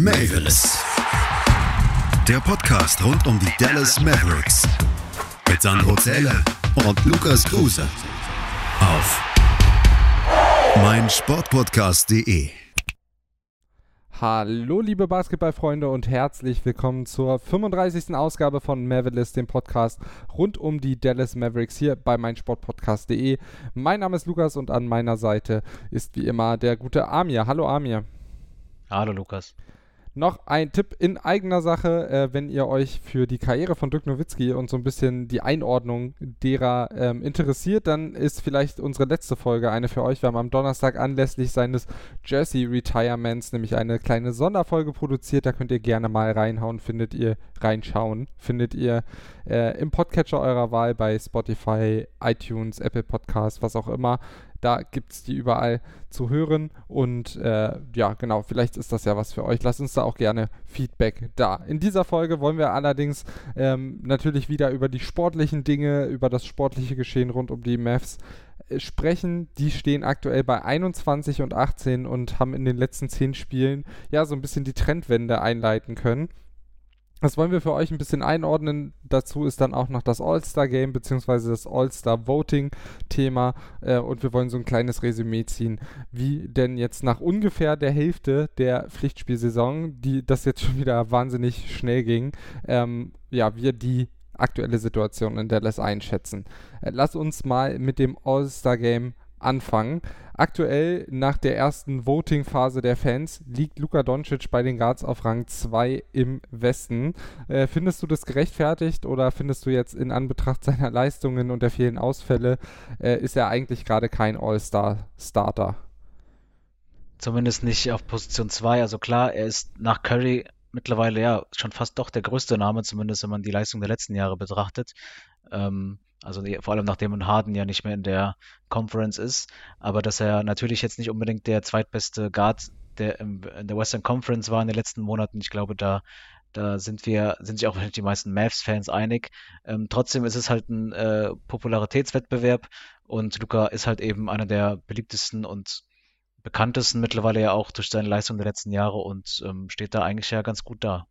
Mavis. Der Podcast rund um die Dallas Mavericks. Mit Sandro Zähler und Lukas Kruse. Auf meinsportpodcast.de. Hallo liebe Basketballfreunde und herzlich willkommen zur 35. Ausgabe von Mavericks, dem Podcast rund um die Dallas Mavericks hier bei meinsportpodcast.de. Mein Name ist Lukas und an meiner Seite ist wie immer der gute Amir. Hallo Amir. Hallo Lukas. Noch ein Tipp in eigener Sache, äh, wenn ihr euch für die Karriere von Dirk Nowitzki und so ein bisschen die Einordnung derer ähm, interessiert, dann ist vielleicht unsere letzte Folge eine für euch. Wir haben am Donnerstag anlässlich seines Jersey Retirements nämlich eine kleine Sonderfolge produziert. Da könnt ihr gerne mal reinhauen, findet ihr reinschauen, findet ihr äh, im Podcatcher eurer Wahl bei Spotify, iTunes, Apple Podcasts, was auch immer. Da gibt es die überall zu hören. Und äh, ja, genau, vielleicht ist das ja was für euch. Lasst uns da auch gerne Feedback da. In dieser Folge wollen wir allerdings ähm, natürlich wieder über die sportlichen Dinge, über das sportliche Geschehen rund um die Mavs äh, sprechen. Die stehen aktuell bei 21 und 18 und haben in den letzten 10 Spielen ja so ein bisschen die Trendwende einleiten können. Das wollen wir für euch ein bisschen einordnen. Dazu ist dann auch noch das All-Star-Game bzw. das All-Star-Voting-Thema äh, und wir wollen so ein kleines Resümee ziehen, wie denn jetzt nach ungefähr der Hälfte der Pflichtspielsaison, die das jetzt schon wieder wahnsinnig schnell ging, ähm, ja, wir die aktuelle Situation in Dallas einschätzen. Äh, lass uns mal mit dem All-Star-Game anfangen. Aktuell nach der ersten Voting-Phase der Fans liegt Luka Doncic bei den Guards auf Rang 2 im Westen. Äh, findest du das gerechtfertigt oder findest du jetzt in Anbetracht seiner Leistungen und der vielen Ausfälle, äh, ist er eigentlich gerade kein All-Star-Starter? Zumindest nicht auf Position 2. Also klar, er ist nach Curry mittlerweile ja schon fast doch der größte Name, zumindest wenn man die Leistung der letzten Jahre betrachtet. Ähm, also vor allem nachdem Harden ja nicht mehr in der Conference ist, aber dass er natürlich jetzt nicht unbedingt der zweitbeste Guard der in der Western Conference war in den letzten Monaten. Ich glaube, da, da sind wir, sind sich auch die meisten Mavs-Fans einig. Ähm, trotzdem ist es halt ein äh, Popularitätswettbewerb und Luca ist halt eben einer der beliebtesten und bekanntesten mittlerweile ja auch durch seine Leistung der letzten Jahre und ähm, steht da eigentlich ja ganz gut da.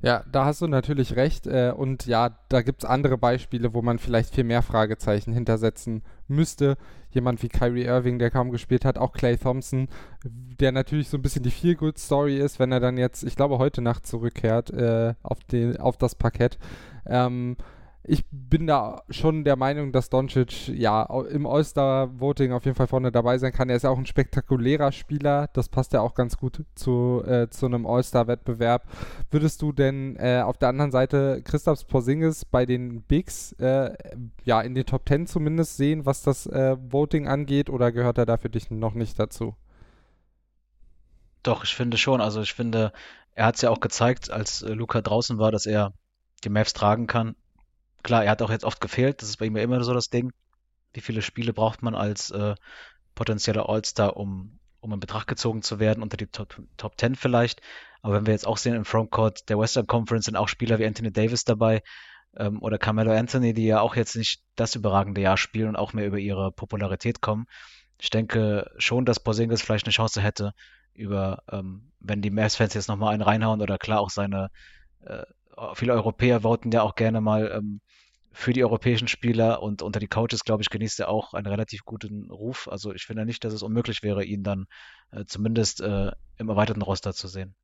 Ja, da hast du natürlich recht. Äh, und ja, da gibt es andere Beispiele, wo man vielleicht viel mehr Fragezeichen hintersetzen müsste. Jemand wie Kyrie Irving, der kaum gespielt hat, auch Clay Thompson, der natürlich so ein bisschen die Feel-Good-Story ist, wenn er dann jetzt, ich glaube, heute Nacht zurückkehrt äh, auf, den, auf das Parkett. Ähm, ich bin da schon der Meinung, dass Doncic ja im All-Star-Voting auf jeden Fall vorne dabei sein kann. Er ist ja auch ein spektakulärer Spieler. Das passt ja auch ganz gut zu, äh, zu einem All-Star-Wettbewerb. Würdest du denn äh, auf der anderen Seite Christoph Porzingis bei den Bigs äh, ja in den Top 10 zumindest sehen, was das äh, Voting angeht, oder gehört er da für dich noch nicht dazu? Doch, ich finde schon. Also ich finde, er hat es ja auch gezeigt, als äh, Luca draußen war, dass er die Mavs tragen kann klar, er hat auch jetzt oft gefehlt. Das ist bei ihm ja immer so das Ding. Wie viele Spiele braucht man als äh, potenzieller All-Star, um, um in Betracht gezogen zu werden, unter die Top, Top 10 vielleicht. Aber wenn wir jetzt auch sehen im Frontcourt der Western Conference sind auch Spieler wie Anthony Davis dabei ähm, oder Carmelo Anthony, die ja auch jetzt nicht das überragende Jahr spielen und auch mehr über ihre Popularität kommen. Ich denke schon, dass Porzingis vielleicht eine Chance hätte, über, ähm, wenn die Mavs-Fans jetzt nochmal einen reinhauen oder klar auch seine, äh, viele Europäer voten ja auch gerne mal ähm, für die europäischen Spieler und unter die Coaches, glaube ich, genießt er auch einen relativ guten Ruf. Also ich finde nicht, dass es unmöglich wäre, ihn dann äh, zumindest äh, im erweiterten Roster zu sehen.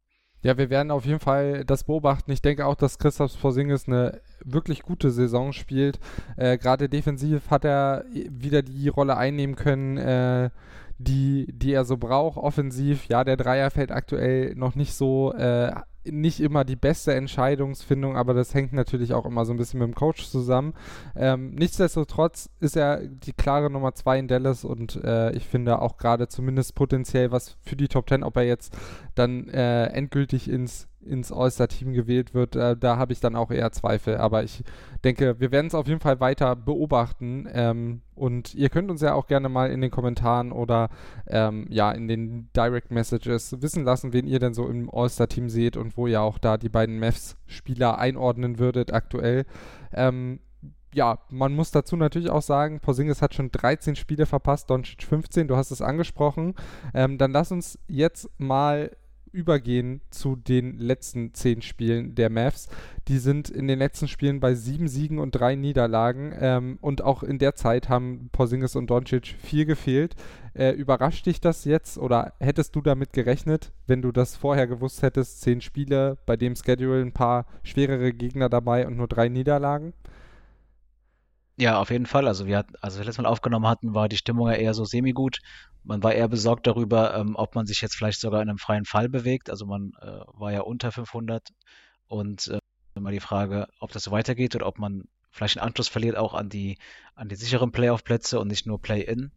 Ja, wir werden auf jeden Fall das beobachten. Ich denke auch, dass Christoph Porzingis eine wirklich gute Saison spielt. Äh, Gerade defensiv hat er wieder die Rolle einnehmen können, äh, die, die er so braucht. Offensiv, ja, der Dreier fällt aktuell noch nicht so äh, nicht immer die beste Entscheidungsfindung, aber das hängt natürlich auch immer so ein bisschen mit dem Coach zusammen. Ähm, nichtsdestotrotz ist er die klare Nummer 2 in Dallas und äh, ich finde auch gerade zumindest potenziell was für die Top 10, ob er jetzt dann äh, endgültig ins ins All-Star-Team gewählt wird, äh, da habe ich dann auch eher Zweifel. Aber ich denke, wir werden es auf jeden Fall weiter beobachten. Ähm, und ihr könnt uns ja auch gerne mal in den Kommentaren oder ähm, ja in den Direct Messages wissen lassen, wen ihr denn so im All-Star-Team seht und wo ihr auch da die beiden Mavs-Spieler einordnen würdet aktuell. Ähm, ja, man muss dazu natürlich auch sagen, Porzingis hat schon 13 Spiele verpasst, Doncic 15, du hast es angesprochen. Ähm, dann lass uns jetzt mal übergehen zu den letzten zehn Spielen der Mavs. Die sind in den letzten Spielen bei sieben Siegen und drei Niederlagen. Ähm, und auch in der Zeit haben Porzingis und Doncic viel gefehlt. Äh, überrascht dich das jetzt oder hättest du damit gerechnet, wenn du das vorher gewusst hättest? Zehn Spiele, bei dem Schedule ein paar schwerere Gegner dabei und nur drei Niederlagen? Ja, auf jeden Fall. Also wir hatten, als wir letztes Mal aufgenommen hatten, war die Stimmung ja eher so semi-gut. Man war eher besorgt darüber, ähm, ob man sich jetzt vielleicht sogar in einem freien Fall bewegt. Also man äh, war ja unter 500 und äh, immer die Frage, ob das so weitergeht oder ob man vielleicht einen Anschluss verliert auch an die an die sicheren Playoff-Plätze und nicht nur Play-in.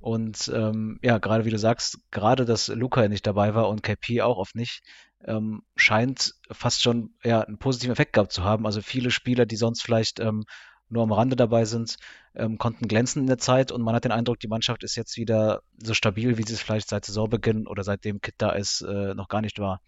Und ähm, ja, gerade wie du sagst, gerade dass Luca nicht dabei war und KP auch oft nicht, ähm, scheint fast schon ja, einen positiven Effekt gehabt zu haben. Also viele Spieler, die sonst vielleicht ähm, nur am Rande dabei sind, ähm, konnten glänzen in der Zeit und man hat den Eindruck, die Mannschaft ist jetzt wieder so stabil, wie sie es vielleicht seit Saisonbeginn oder seitdem Kit da ist, äh, noch gar nicht war.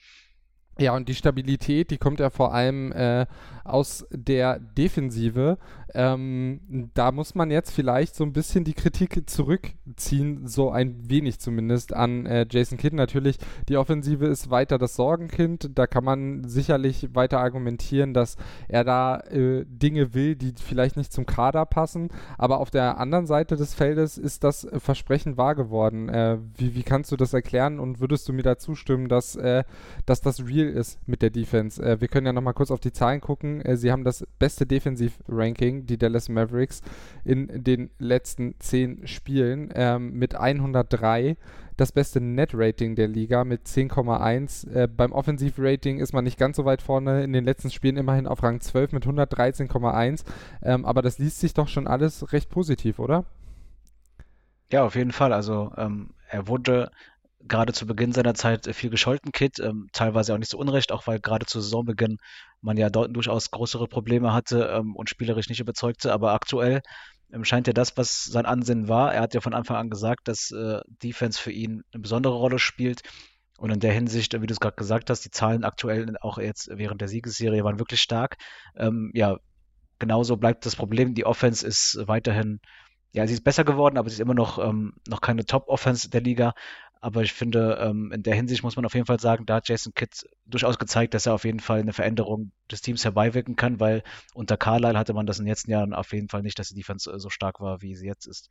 Ja, und die Stabilität, die kommt ja vor allem äh, aus der Defensive. Ähm, da muss man jetzt vielleicht so ein bisschen die Kritik zurückziehen, so ein wenig zumindest an äh, Jason Kidd. Natürlich, die Offensive ist weiter das Sorgenkind. Da kann man sicherlich weiter argumentieren, dass er da äh, Dinge will, die vielleicht nicht zum Kader passen. Aber auf der anderen Seite des Feldes ist das Versprechen wahr geworden. Äh, wie, wie kannst du das erklären und würdest du mir da zustimmen, dass, äh, dass das real ist mit der Defense. Äh, wir können ja nochmal kurz auf die Zahlen gucken. Äh, sie haben das beste Defensiv-Ranking, die Dallas Mavericks, in den letzten zehn Spielen ähm, mit 103. Das beste Net-Rating der Liga mit 10,1. Äh, beim Offensiv-Rating ist man nicht ganz so weit vorne. In den letzten Spielen immerhin auf Rang 12 mit 113,1. Ähm, aber das liest sich doch schon alles recht positiv, oder? Ja, auf jeden Fall. Also ähm, er wurde gerade zu Beginn seiner Zeit viel gescholten Kit, ähm, teilweise auch nicht so unrecht, auch weil gerade zu Saisonbeginn man ja dort durchaus größere Probleme hatte ähm, und spielerisch nicht überzeugte. Aber aktuell ähm, scheint ja das, was sein Ansinnen war. Er hat ja von Anfang an gesagt, dass äh, Defense für ihn eine besondere Rolle spielt. Und in der Hinsicht, wie du es gerade gesagt hast, die Zahlen aktuell auch jetzt während der Siegesserie waren wirklich stark. Ähm, ja, genauso bleibt das Problem. Die Offense ist weiterhin ja, sie ist besser geworden, aber sie ist immer noch, ähm, noch keine Top-Offense der Liga. Aber ich finde, ähm, in der Hinsicht muss man auf jeden Fall sagen, da hat Jason Kidd durchaus gezeigt, dass er auf jeden Fall eine Veränderung des Teams herbeiwirken kann, weil unter Carlisle hatte man das in den letzten Jahren auf jeden Fall nicht, dass die Defense äh, so stark war, wie sie jetzt ist.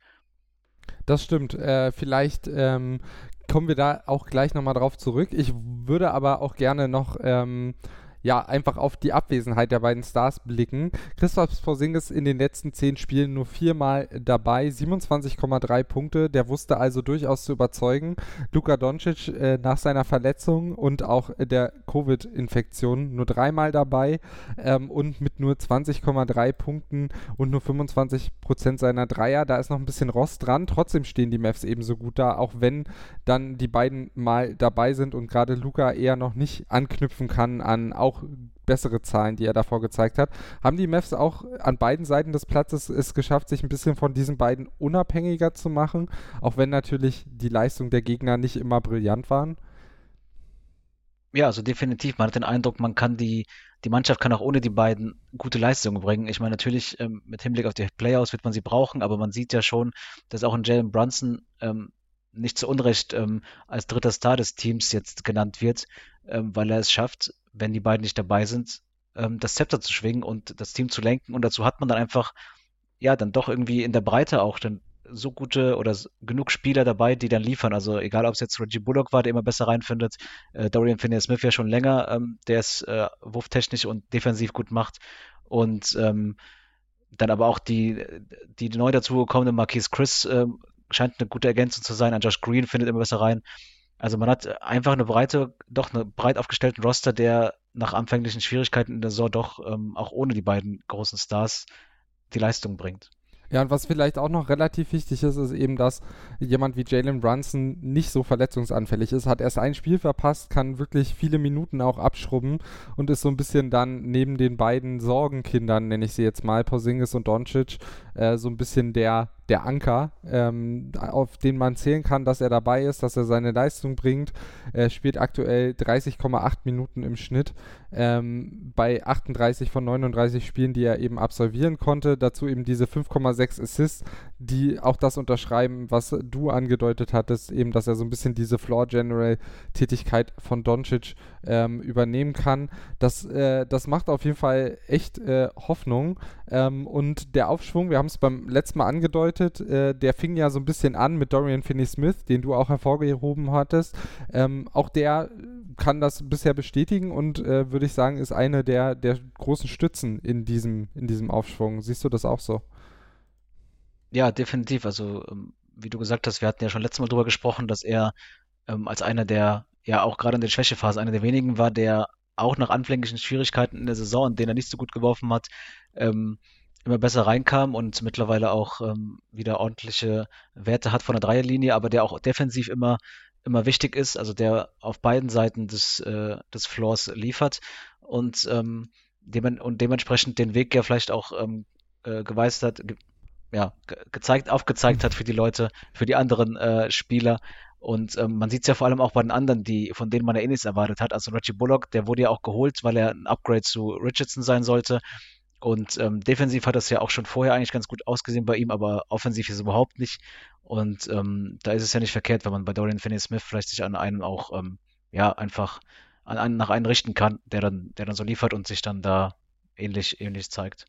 Das stimmt. Äh, vielleicht ähm, kommen wir da auch gleich nochmal drauf zurück. Ich würde aber auch gerne noch ähm, ja, einfach auf die Abwesenheit der beiden Stars blicken. Christoph Porzingis in den letzten zehn Spielen nur viermal dabei, 27,3 Punkte. Der wusste also durchaus zu überzeugen. Luka Doncic äh, nach seiner Verletzung und auch der Covid-Infektion nur dreimal dabei ähm, und mit nur 20,3 Punkten und nur 25 Prozent seiner Dreier. Da ist noch ein bisschen Rost dran. Trotzdem stehen die Mavs ebenso gut da, auch wenn dann die beiden mal dabei sind und gerade Luka eher noch nicht anknüpfen kann an auch auch bessere Zahlen, die er davor gezeigt hat. Haben die Mavs auch an beiden Seiten des Platzes es geschafft, sich ein bisschen von diesen beiden unabhängiger zu machen, auch wenn natürlich die Leistung der Gegner nicht immer brillant waren? Ja, also definitiv. Man hat den Eindruck, man kann die, die Mannschaft kann auch ohne die beiden gute Leistungen bringen. Ich meine, natürlich ähm, mit Hinblick auf die Playoffs wird man sie brauchen, aber man sieht ja schon, dass auch ein Jalen Brunson ähm, nicht zu Unrecht ähm, als dritter Star des Teams jetzt genannt wird, ähm, weil er es schafft, wenn die beiden nicht dabei sind, ähm, das Zepter zu schwingen und das Team zu lenken. Und dazu hat man dann einfach, ja, dann doch irgendwie in der Breite auch dann so gute oder genug Spieler dabei, die dann liefern. Also egal, ob es jetzt Reggie Bullock war, der immer besser reinfindet, äh, Dorian Finney-Smith ja schon länger, ähm, der es äh, wurftechnisch und defensiv gut macht. Und ähm, dann aber auch die, die neu dazugekommene Marquise Chris äh, scheint eine gute Ergänzung zu sein. An Josh Green findet immer besser rein. Also man hat einfach eine breite, doch eine breit aufgestellten Roster, der nach anfänglichen Schwierigkeiten in der Saison doch ähm, auch ohne die beiden großen Stars die Leistung bringt. Ja, und was vielleicht auch noch relativ wichtig ist, ist eben, dass jemand wie Jalen Brunson nicht so verletzungsanfällig ist. Hat erst ein Spiel verpasst, kann wirklich viele Minuten auch abschrubben und ist so ein bisschen dann neben den beiden Sorgenkindern, nenne ich sie jetzt mal, Porzingis und Doncic, äh, so ein bisschen der, der Anker, ähm, auf den man zählen kann, dass er dabei ist, dass er seine Leistung bringt. Er spielt aktuell 30,8 Minuten im Schnitt ähm, bei 38 von 39 Spielen, die er eben absolvieren konnte. Dazu eben diese 5,6 Assists, die auch das unterschreiben, was du angedeutet hattest, eben, dass er so ein bisschen diese Floor-General-Tätigkeit von Doncic ähm, übernehmen kann. Das, äh, das macht auf jeden Fall echt äh, Hoffnung. Ähm, und der Aufschwung, wir haben es beim letzten Mal angedeutet, äh, der fing ja so ein bisschen an mit Dorian Finney-Smith, den du auch hervorgehoben hattest. Ähm, auch der kann das bisher bestätigen und äh, würde ich sagen, ist eine der, der großen Stützen in diesem, in diesem Aufschwung. Siehst du das auch so? Ja, definitiv. Also, ähm, wie du gesagt hast, wir hatten ja schon letztes Mal drüber gesprochen, dass er ähm, als einer der, ja auch gerade in der Schwächephase, einer der wenigen war, der auch nach anfänglichen Schwierigkeiten in der Saison, in denen er nicht so gut geworfen hat, ähm, immer besser reinkam und mittlerweile auch ähm, wieder ordentliche Werte hat von der Dreierlinie, aber der auch defensiv immer, immer wichtig ist, also der auf beiden Seiten des, äh, des Floors liefert und, ähm, dem, und dementsprechend den Weg ja vielleicht auch ähm, äh, geweist hat, ge ja, ge gezeigt, aufgezeigt hat für die Leute, für die anderen äh, Spieler, und ähm, man sieht es ja vor allem auch bei den anderen, die, von denen man ja eh nichts erwartet hat. Also Reggie Bullock, der wurde ja auch geholt, weil er ein Upgrade zu Richardson sein sollte. Und ähm, defensiv hat das ja auch schon vorher eigentlich ganz gut ausgesehen bei ihm, aber offensiv ist es überhaupt nicht. Und ähm, da ist es ja nicht verkehrt, wenn man bei Dorian Finney-Smith vielleicht sich an einen auch ähm, ja einfach an einen nach einen richten kann, der dann, der dann so liefert und sich dann da ähnlich, ähnlich zeigt.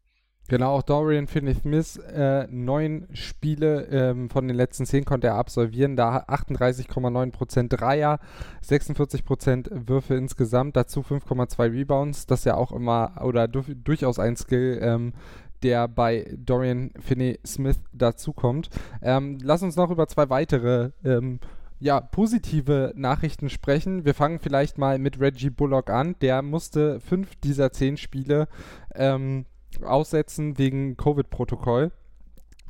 Genau, auch Dorian Finney-Smith, äh, neun Spiele ähm, von den letzten zehn konnte er absolvieren, da 38,9% Dreier, 46% Würfe insgesamt, dazu 5,2 Rebounds, das ist ja auch immer, oder du durchaus ein Skill, ähm, der bei Dorian Finney-Smith dazukommt. Ähm, lass uns noch über zwei weitere ähm, ja, positive Nachrichten sprechen. Wir fangen vielleicht mal mit Reggie Bullock an. Der musste fünf dieser zehn Spiele ähm, aussetzen wegen Covid-Protokoll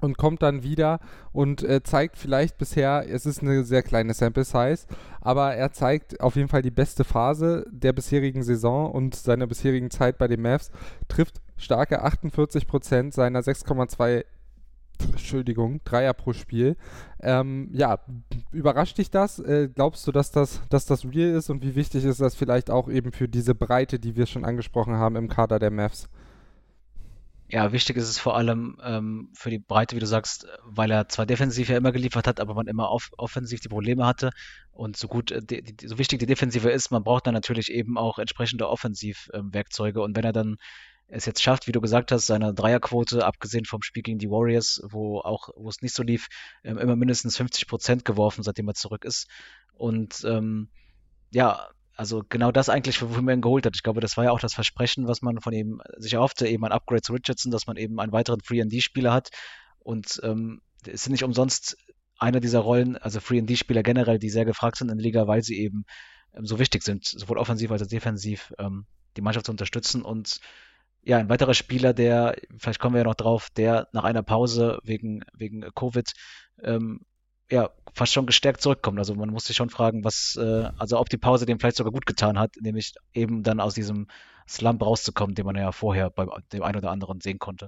und kommt dann wieder und äh, zeigt vielleicht bisher, es ist eine sehr kleine Sample Size, aber er zeigt auf jeden Fall die beste Phase der bisherigen Saison und seiner bisherigen Zeit bei den Mavs, trifft starke 48% seiner 6,2 Entschuldigung, Dreier pro Spiel. Ähm, ja, überrascht dich das? Äh, glaubst du, dass das, dass das real ist und wie wichtig ist das vielleicht auch eben für diese Breite, die wir schon angesprochen haben im Kader der Mavs? Ja, wichtig ist es vor allem ähm, für die Breite, wie du sagst, weil er zwar defensiv ja immer geliefert hat, aber man immer off offensiv die Probleme hatte. Und so gut, äh, die, die, so wichtig die Defensive ist, man braucht dann natürlich eben auch entsprechende Offensivwerkzeuge. Ähm, und wenn er dann es jetzt schafft, wie du gesagt hast, seine Dreierquote, abgesehen vom Spiel gegen die Warriors, wo auch, wo es nicht so lief, ähm, immer mindestens 50 Prozent geworfen, seitdem er zurück ist. Und ähm, ja, also genau das eigentlich, wofür man ihn geholt hat. Ich glaube, das war ja auch das Versprechen, was man von ihm sich erhoffte, eben ein Upgrade zu Richardson, dass man eben einen weiteren Free-and-D-Spieler hat. Und ähm, es sind nicht umsonst einer dieser Rollen, also Free-and-D-Spieler generell, die sehr gefragt sind in der Liga, weil sie eben ähm, so wichtig sind, sowohl offensiv als auch defensiv, ähm, die Mannschaft zu unterstützen. Und ja, ein weiterer Spieler, der, vielleicht kommen wir ja noch drauf, der nach einer Pause wegen, wegen Covid ähm, ja, fast schon gestärkt zurückkommt. Also man muss sich schon fragen, was, äh, also ob die Pause dem vielleicht sogar gut getan hat, nämlich eben dann aus diesem Slump rauszukommen, den man ja vorher bei dem einen oder anderen sehen konnte.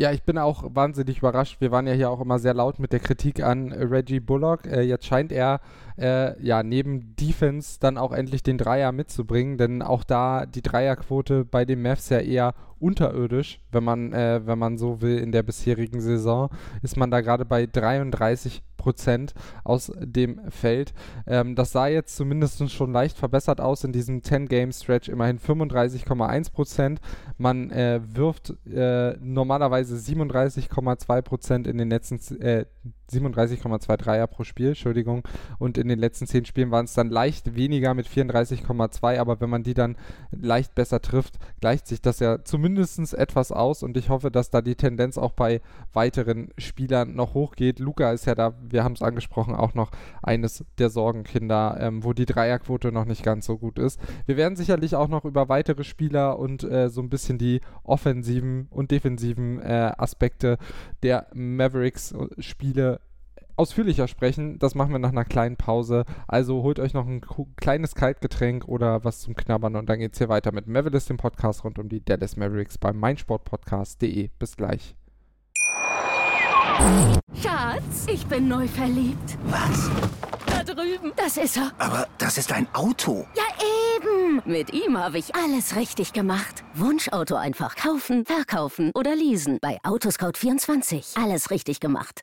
Ja, ich bin auch wahnsinnig überrascht. Wir waren ja hier auch immer sehr laut mit der Kritik an Reggie Bullock. Äh, jetzt scheint er äh, ja neben Defense dann auch endlich den Dreier mitzubringen, denn auch da die Dreierquote bei den Mavs ja eher unterirdisch, wenn man, äh, wenn man so will, in der bisherigen Saison, ist man da gerade bei 33 Prozent aus dem Feld. Ähm, das sah jetzt zumindest schon leicht verbessert aus in diesem 10-Game-Stretch, immerhin 35,1 Prozent. Man äh, wirft äh, normalerweise 37,2 Prozent in den letzten äh, 37,23er pro Spiel, Entschuldigung. Und in den letzten 10 Spielen waren es dann leicht weniger mit 34,2, aber wenn man die dann leicht besser trifft, gleicht sich das ja zumindest etwas aus und ich hoffe, dass da die Tendenz auch bei weiteren Spielern noch hochgeht. Luca ist ja da, wir haben es angesprochen, auch noch eines der Sorgenkinder, ähm, wo die Dreierquote noch nicht ganz so gut ist. Wir werden sicherlich auch noch über weitere Spieler und äh, so ein bisschen die offensiven und defensiven äh, Aspekte der Mavericks-Spiele ausführlicher sprechen. Das machen wir nach einer kleinen Pause. Also holt euch noch ein kleines Kaltgetränk oder was zum Knabbern und dann geht es hier weiter mit Mavericks, dem Podcast rund um die Dallas Mavericks beim meinsportpodcast.de. Bis gleich. Schatz, ich bin neu verliebt. Was? Da drüben. Das ist er. Aber das ist ein Auto. Ja, eben. Mit ihm habe ich alles richtig gemacht. Wunschauto einfach kaufen, verkaufen oder leasen. Bei Autoscout24. Alles richtig gemacht.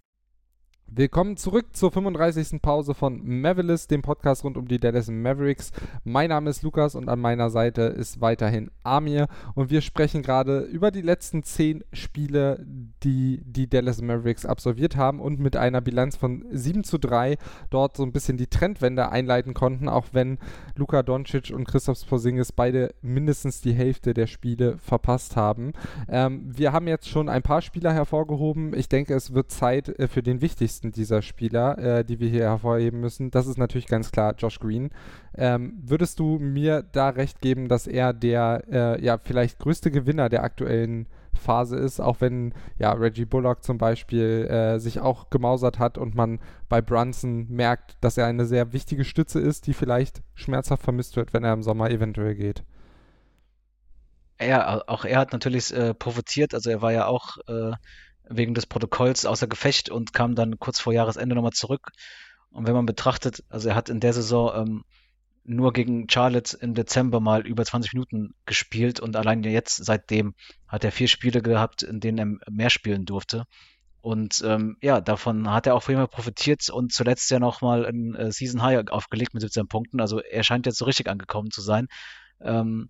Willkommen zurück zur 35. Pause von Mavericks, dem Podcast rund um die Dallas Mavericks. Mein Name ist Lukas und an meiner Seite ist weiterhin Amir und wir sprechen gerade über die letzten 10 Spiele, die die Dallas Mavericks absolviert haben und mit einer Bilanz von 7 zu 3 dort so ein bisschen die Trendwende einleiten konnten, auch wenn Luka Doncic und Christoph Porzingis beide mindestens die Hälfte der Spiele verpasst haben. Ähm, wir haben jetzt schon ein paar Spieler hervorgehoben. Ich denke, es wird Zeit äh, für den wichtigsten wichtigsten dieser Spieler, äh, die wir hier hervorheben müssen, das ist natürlich ganz klar Josh Green. Ähm, würdest du mir da recht geben, dass er der äh, ja vielleicht größte Gewinner der aktuellen Phase ist, auch wenn ja Reggie Bullock zum Beispiel äh, sich auch gemausert hat und man bei Brunson merkt, dass er eine sehr wichtige Stütze ist, die vielleicht schmerzhaft vermisst wird, wenn er im Sommer eventuell geht. Ja, auch er hat natürlich äh, profitiert. Also er war ja auch äh, wegen des Protokolls außer Gefecht und kam dann kurz vor Jahresende nochmal zurück. Und wenn man betrachtet, also er hat in der Saison ähm, nur gegen Charlotte im Dezember mal über 20 Minuten gespielt und allein jetzt seitdem hat er vier Spiele gehabt, in denen er mehr spielen durfte. Und ähm, ja, davon hat er auch für immer profitiert und zuletzt ja nochmal ein äh, Season High aufgelegt mit 17 Punkten. Also er scheint jetzt so richtig angekommen zu sein. Ähm,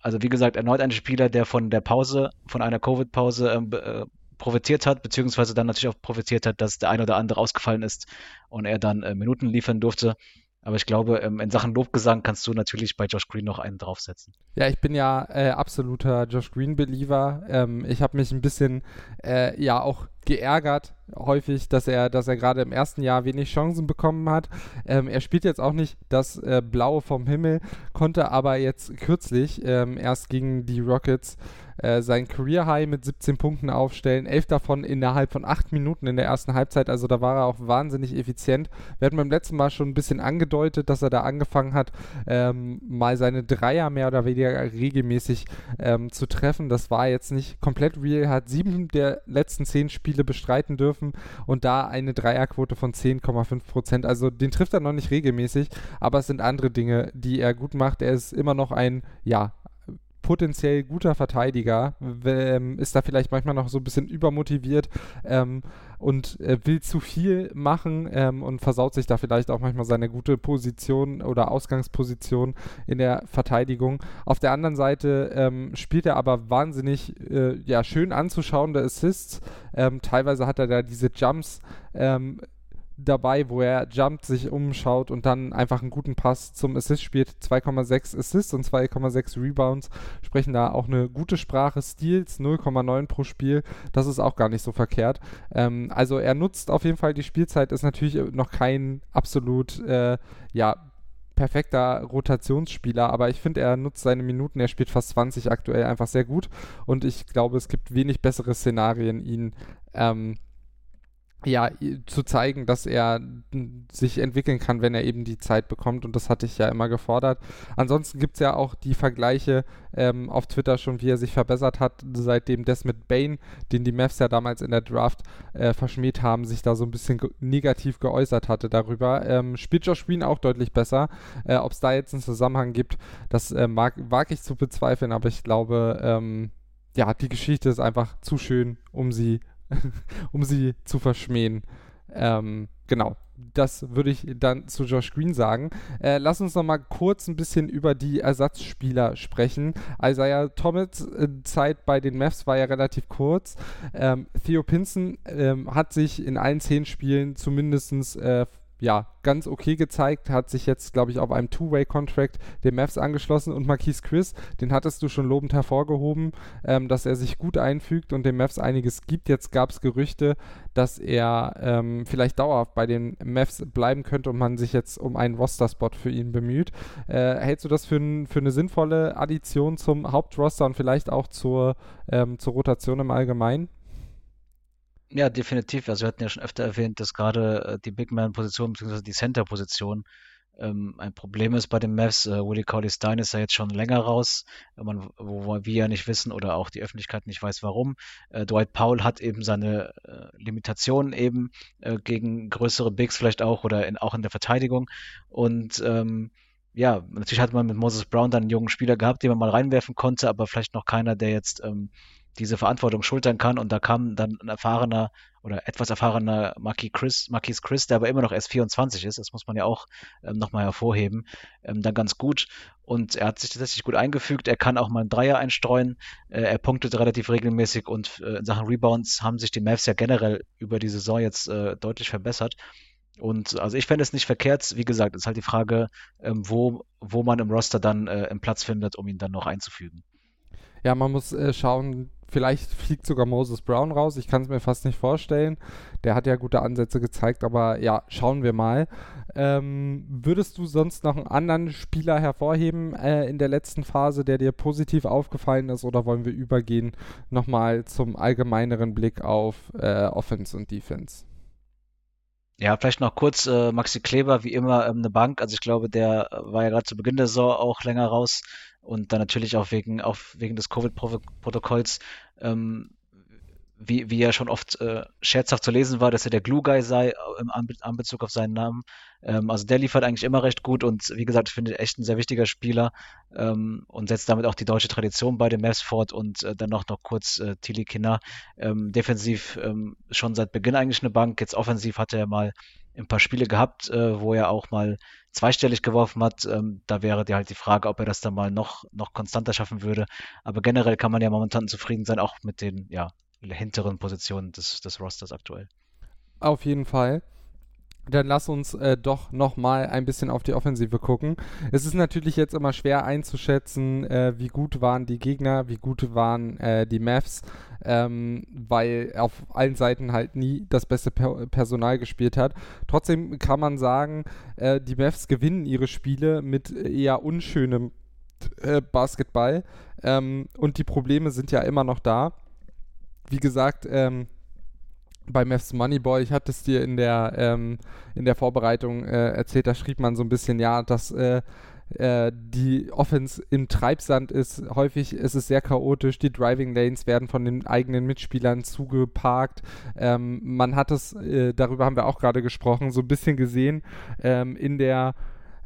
also wie gesagt, erneut ein Spieler, der von der Pause, von einer Covid-Pause ähm, äh, profitiert hat, beziehungsweise dann natürlich auch profitiert hat, dass der ein oder andere ausgefallen ist und er dann äh, Minuten liefern durfte. Aber ich glaube, ähm, in Sachen Lobgesang kannst du natürlich bei Josh Green noch einen draufsetzen. Ja, ich bin ja äh, absoluter Josh Green-Believer. Ähm, ich habe mich ein bisschen äh, ja auch geärgert häufig, dass er, dass er gerade im ersten Jahr wenig Chancen bekommen hat. Ähm, er spielt jetzt auch nicht das äh, Blaue vom Himmel, konnte aber jetzt kürzlich ähm, erst gegen die Rockets äh, sein Career High mit 17 Punkten aufstellen, elf davon innerhalb von acht Minuten in der ersten Halbzeit, also da war er auch wahnsinnig effizient. Wir hatten beim letzten Mal schon ein bisschen angedeutet, dass er da angefangen hat, ähm, mal seine Dreier mehr oder weniger regelmäßig ähm, zu treffen. Das war jetzt nicht komplett real, hat sieben der letzten zehn Spiele bestreiten dürfen und da eine Dreierquote von 10,5 Prozent. Also den trifft er noch nicht regelmäßig, aber es sind andere Dinge, die er gut macht. Er ist immer noch ein, ja, potenziell guter Verteidiger, ähm, ist da vielleicht manchmal noch so ein bisschen übermotiviert ähm, und äh, will zu viel machen ähm, und versaut sich da vielleicht auch manchmal seine gute Position oder Ausgangsposition in der Verteidigung. Auf der anderen Seite ähm, spielt er aber wahnsinnig äh, ja, schön anzuschauende Assists. Ähm, teilweise hat er da diese Jumps ähm, dabei, wo er jumpt, sich umschaut und dann einfach einen guten Pass zum Assist spielt. 2,6 Assists und 2,6 Rebounds sprechen da auch eine gute Sprache. Steals 0,9 pro Spiel, das ist auch gar nicht so verkehrt. Ähm, also er nutzt auf jeden Fall die Spielzeit, ist natürlich noch kein absolut, äh, ja, perfekter Rotationsspieler, aber ich finde, er nutzt seine Minuten, er spielt fast 20 aktuell einfach sehr gut und ich glaube, es gibt wenig bessere Szenarien, ihn ähm, ja, zu zeigen, dass er sich entwickeln kann, wenn er eben die Zeit bekommt. Und das hatte ich ja immer gefordert. Ansonsten gibt es ja auch die Vergleiche ähm, auf Twitter schon, wie er sich verbessert hat, seitdem das mit Bane, den die Mavs ja damals in der Draft äh, verschmäht haben, sich da so ein bisschen ge negativ geäußert hatte darüber. Ähm, spielt Josh Green auch deutlich besser. Äh, Ob es da jetzt einen Zusammenhang gibt, das äh, mag, wage ich zu bezweifeln, aber ich glaube, ähm, ja, die Geschichte ist einfach zu schön, um sie um sie zu verschmähen. Ähm, genau, das würde ich dann zu Josh Green sagen. Äh, lass uns noch mal kurz ein bisschen über die Ersatzspieler sprechen. Isaiah Thomas äh, Zeit bei den Mavs war ja relativ kurz. Ähm, Theo Pinson ähm, hat sich in allen zehn Spielen zumindest äh, ja, ganz okay gezeigt, hat sich jetzt, glaube ich, auf einem Two-Way-Contract den Mavs angeschlossen und Marquise Chris, den hattest du schon lobend hervorgehoben, ähm, dass er sich gut einfügt und den Mavs einiges gibt. Jetzt gab es Gerüchte, dass er ähm, vielleicht dauerhaft bei den Mavs bleiben könnte und man sich jetzt um einen Roster-Spot für ihn bemüht. Äh, hältst du das für, für, eine sinnvolle Addition zum Hauptroster und vielleicht auch zur, ähm, zur Rotation im Allgemeinen? Ja, definitiv. Also wir hatten ja schon öfter erwähnt, dass gerade äh, die Big Man-Position bzw. die Center-Position ähm, ein Problem ist bei den Mavs. Äh, Willie Cauley Stein ist ja jetzt schon länger raus, man, wo wir ja nicht wissen oder auch die Öffentlichkeit nicht weiß, warum. Äh, Dwight Powell hat eben seine äh, Limitationen eben äh, gegen größere Bigs vielleicht auch oder in, auch in der Verteidigung. Und ähm, ja, natürlich hat man mit Moses Brown dann einen jungen Spieler gehabt, den man mal reinwerfen konnte, aber vielleicht noch keiner, der jetzt ähm, diese Verantwortung schultern kann. Und da kam dann ein erfahrener oder etwas erfahrener Marquis Chris, Marquis Chris, der aber immer noch erst 24 ist, das muss man ja auch ähm, nochmal hervorheben, ähm, dann ganz gut. Und er hat sich tatsächlich gut eingefügt. Er kann auch mal einen Dreier einstreuen. Äh, er punktet relativ regelmäßig und äh, in Sachen Rebounds haben sich die Mavs ja generell über die Saison jetzt äh, deutlich verbessert. Und also ich fände es nicht verkehrt. Wie gesagt, ist halt die Frage, ähm, wo, wo man im Roster dann äh, einen Platz findet, um ihn dann noch einzufügen. Ja, man muss äh, schauen, vielleicht fliegt sogar Moses Brown raus. Ich kann es mir fast nicht vorstellen. Der hat ja gute Ansätze gezeigt, aber ja, schauen wir mal. Ähm, würdest du sonst noch einen anderen Spieler hervorheben äh, in der letzten Phase, der dir positiv aufgefallen ist, oder wollen wir übergehen nochmal zum allgemeineren Blick auf äh, Offense und Defense? Ja, vielleicht noch kurz äh, Maxi Kleber, wie immer ähm, eine Bank. Also ich glaube, der war ja gerade zu Beginn der Saison auch länger raus und dann natürlich auch wegen, auch wegen des Covid-Protokolls ähm, wie, wie er schon oft äh, scherzhaft zu lesen war, dass er der Glue-Guy sei äh, im Anbezug auf seinen Namen. Ähm, also der liefert eigentlich immer recht gut und wie gesagt, ich finde echt ein sehr wichtiger Spieler ähm, und setzt damit auch die deutsche Tradition bei den Mavs fort und äh, dann noch, noch kurz äh, Tilly Kinner. Ähm, defensiv ähm, schon seit Beginn eigentlich eine Bank, jetzt offensiv hat er mal ein paar Spiele gehabt, äh, wo er auch mal zweistellig geworfen hat. Ähm, da wäre dir halt die Frage, ob er das dann mal noch, noch konstanter schaffen würde. Aber generell kann man ja momentan zufrieden sein, auch mit den ja, hinteren Positionen des, des Rosters aktuell. Auf jeden Fall. Dann lass uns äh, doch nochmal ein bisschen auf die Offensive gucken. Es ist natürlich jetzt immer schwer einzuschätzen, äh, wie gut waren die Gegner, wie gut waren äh, die Mavs, ähm, weil auf allen Seiten halt nie das beste per Personal gespielt hat. Trotzdem kann man sagen, äh, die Mavs gewinnen ihre Spiele mit eher unschönem äh, Basketball ähm, und die Probleme sind ja immer noch da wie gesagt, ähm, bei Mavs Moneyboy, ich hatte es dir in der, ähm, in der Vorbereitung äh, erzählt, da schrieb man so ein bisschen, ja, dass äh, äh, die Offense im Treibsand ist. Häufig ist es sehr chaotisch. Die Driving Lanes werden von den eigenen Mitspielern zugeparkt. Ähm, man hat es, äh, darüber haben wir auch gerade gesprochen, so ein bisschen gesehen ähm, in der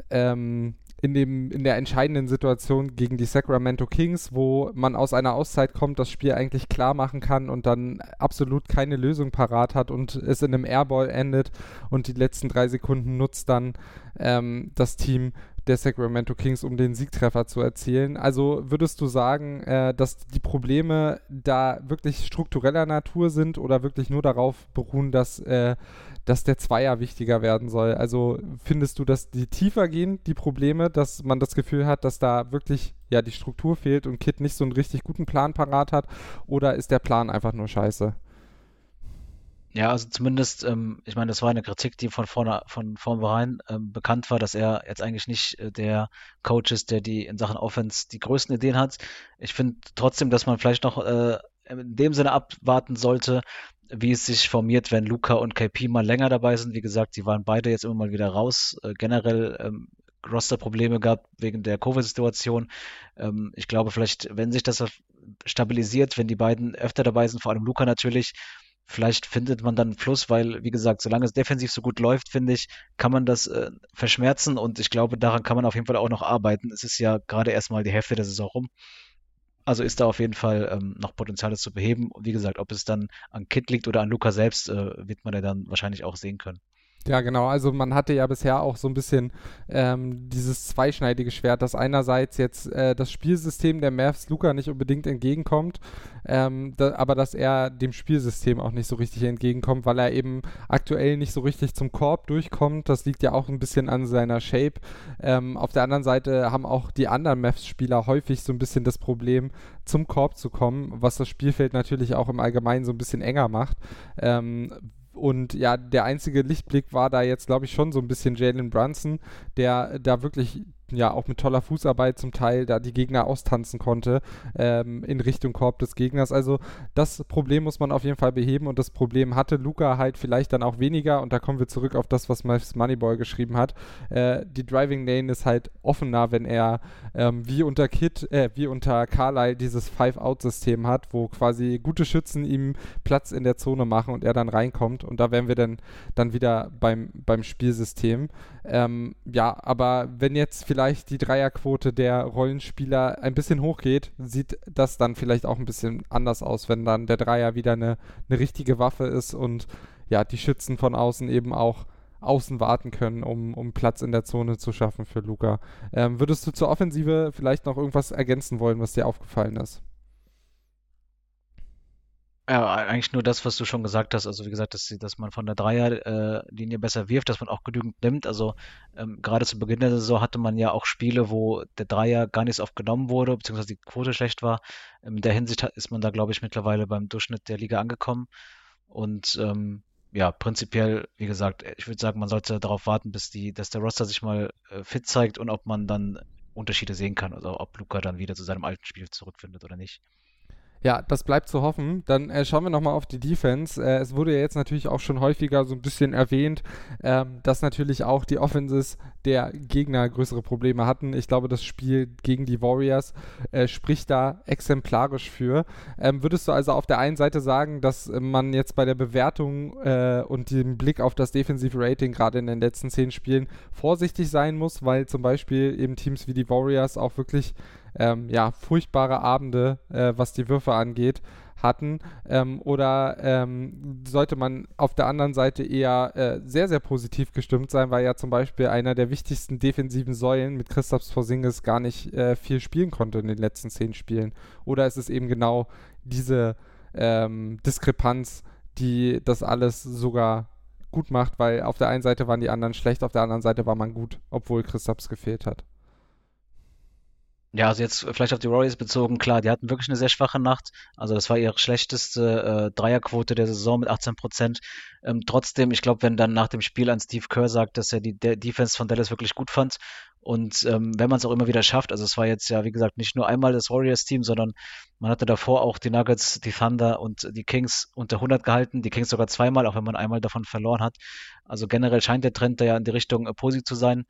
ähm, in, dem, in der entscheidenden Situation gegen die Sacramento Kings, wo man aus einer Auszeit kommt, das Spiel eigentlich klar machen kann und dann absolut keine Lösung parat hat und es in einem Airball endet und die letzten drei Sekunden nutzt dann ähm, das Team der Sacramento Kings, um den Siegtreffer zu erzielen. Also würdest du sagen, äh, dass die Probleme da wirklich struktureller Natur sind oder wirklich nur darauf beruhen, dass äh, dass der Zweier wichtiger werden soll. Also findest du, dass die tiefer gehen, die Probleme, dass man das Gefühl hat, dass da wirklich ja die Struktur fehlt und Kit nicht so einen richtig guten Plan parat hat? Oder ist der Plan einfach nur scheiße? Ja, also zumindest, ähm, ich meine, das war eine Kritik, die von vorne, von vornherein ähm, bekannt war, dass er jetzt eigentlich nicht äh, der Coach ist, der die in Sachen Offense die größten Ideen hat. Ich finde trotzdem, dass man vielleicht noch äh, in dem Sinne abwarten sollte, wie es sich formiert, wenn Luca und KP mal länger dabei sind. Wie gesagt, sie waren beide jetzt immer mal wieder raus. Äh, generell ähm, Roster-Probleme gab wegen der Covid-Situation. Ähm, ich glaube, vielleicht, wenn sich das stabilisiert, wenn die beiden öfter dabei sind, vor allem Luca natürlich, vielleicht findet man dann einen Fluss, weil, wie gesagt, solange es defensiv so gut läuft, finde ich, kann man das äh, verschmerzen und ich glaube, daran kann man auf jeden Fall auch noch arbeiten. Es ist ja gerade erstmal die Hälfte der Saison rum. Also ist da auf jeden Fall ähm, noch Potenzial zu beheben. Und wie gesagt, ob es dann an Kit liegt oder an Luca selbst, äh, wird man ja dann wahrscheinlich auch sehen können. Ja, genau. Also man hatte ja bisher auch so ein bisschen ähm, dieses zweischneidige Schwert, dass einerseits jetzt äh, das Spielsystem der Mavs Luca nicht unbedingt entgegenkommt, ähm, da, aber dass er dem Spielsystem auch nicht so richtig entgegenkommt, weil er eben aktuell nicht so richtig zum Korb durchkommt. Das liegt ja auch ein bisschen an seiner Shape. Ähm, auf der anderen Seite haben auch die anderen Mavs-Spieler häufig so ein bisschen das Problem, zum Korb zu kommen, was das Spielfeld natürlich auch im Allgemeinen so ein bisschen enger macht. Ähm, und ja, der einzige Lichtblick war da jetzt, glaube ich, schon so ein bisschen Jalen Brunson, der da wirklich ja auch mit toller Fußarbeit zum Teil da die Gegner austanzen konnte ähm, in Richtung Korb des Gegners. Also das Problem muss man auf jeden Fall beheben und das Problem hatte Luca halt vielleicht dann auch weniger und da kommen wir zurück auf das, was Mavs Moneyboy geschrieben hat. Äh, die Driving Lane ist halt offener, wenn er ähm, wie unter Kid, äh, wie unter Carlyle dieses Five-Out-System hat, wo quasi gute Schützen ihm Platz in der Zone machen und er dann reinkommt und da wären wir dann, dann wieder beim, beim Spielsystem. Ähm, ja, aber wenn jetzt vielleicht die Dreierquote der Rollenspieler ein bisschen hochgeht, sieht das dann vielleicht auch ein bisschen anders aus, wenn dann der Dreier wieder eine, eine richtige Waffe ist und ja, die Schützen von außen eben auch außen warten können, um, um Platz in der Zone zu schaffen für Luca. Ähm, würdest du zur Offensive vielleicht noch irgendwas ergänzen wollen, was dir aufgefallen ist? Ja, eigentlich nur das, was du schon gesagt hast. Also wie gesagt, dass, dass man von der Dreierlinie äh, besser wirft, dass man auch genügend nimmt. Also ähm, gerade zu Beginn der Saison hatte man ja auch Spiele, wo der Dreier gar nicht so oft genommen wurde, beziehungsweise die Quote schlecht war. In der Hinsicht ist man da, glaube ich, mittlerweile beim Durchschnitt der Liga angekommen. Und ähm, ja, prinzipiell, wie gesagt, ich würde sagen, man sollte darauf warten, bis die, dass der Roster sich mal äh, fit zeigt und ob man dann Unterschiede sehen kann, also ob Luca dann wieder zu seinem alten Spiel zurückfindet oder nicht. Ja, das bleibt zu hoffen. Dann äh, schauen wir nochmal auf die Defense. Äh, es wurde ja jetzt natürlich auch schon häufiger so ein bisschen erwähnt, ähm, dass natürlich auch die Offenses der Gegner größere Probleme hatten. Ich glaube, das Spiel gegen die Warriors äh, spricht da exemplarisch für. Ähm, würdest du also auf der einen Seite sagen, dass man jetzt bei der Bewertung äh, und dem Blick auf das Defensive Rating gerade in den letzten zehn Spielen vorsichtig sein muss, weil zum Beispiel eben Teams wie die Warriors auch wirklich ähm, ja, furchtbare Abende, äh, was die Würfe angeht, hatten? Ähm, oder ähm, sollte man auf der anderen Seite eher äh, sehr, sehr positiv gestimmt sein, weil ja zum Beispiel einer der wichtigsten defensiven Säulen mit Christoph Porzingis gar nicht äh, viel spielen konnte in den letzten zehn Spielen? Oder ist es eben genau diese ähm, Diskrepanz, die das alles sogar gut macht, weil auf der einen Seite waren die anderen schlecht, auf der anderen Seite war man gut, obwohl Christophs gefehlt hat. Ja, also jetzt vielleicht auf die Warriors bezogen, klar, die hatten wirklich eine sehr schwache Nacht. Also das war ihre schlechteste äh, Dreierquote der Saison mit 18 Prozent. Ähm, trotzdem, ich glaube, wenn dann nach dem Spiel an Steve Kerr sagt, dass er die De Defense von Dallas wirklich gut fand und ähm, wenn man es auch immer wieder schafft, also es war jetzt ja, wie gesagt, nicht nur einmal das Warriors-Team, sondern man hatte davor auch die Nuggets, die Thunder und die Kings unter 100 gehalten, die Kings sogar zweimal, auch wenn man einmal davon verloren hat. Also generell scheint der Trend da ja in die Richtung äh, positiv zu sein.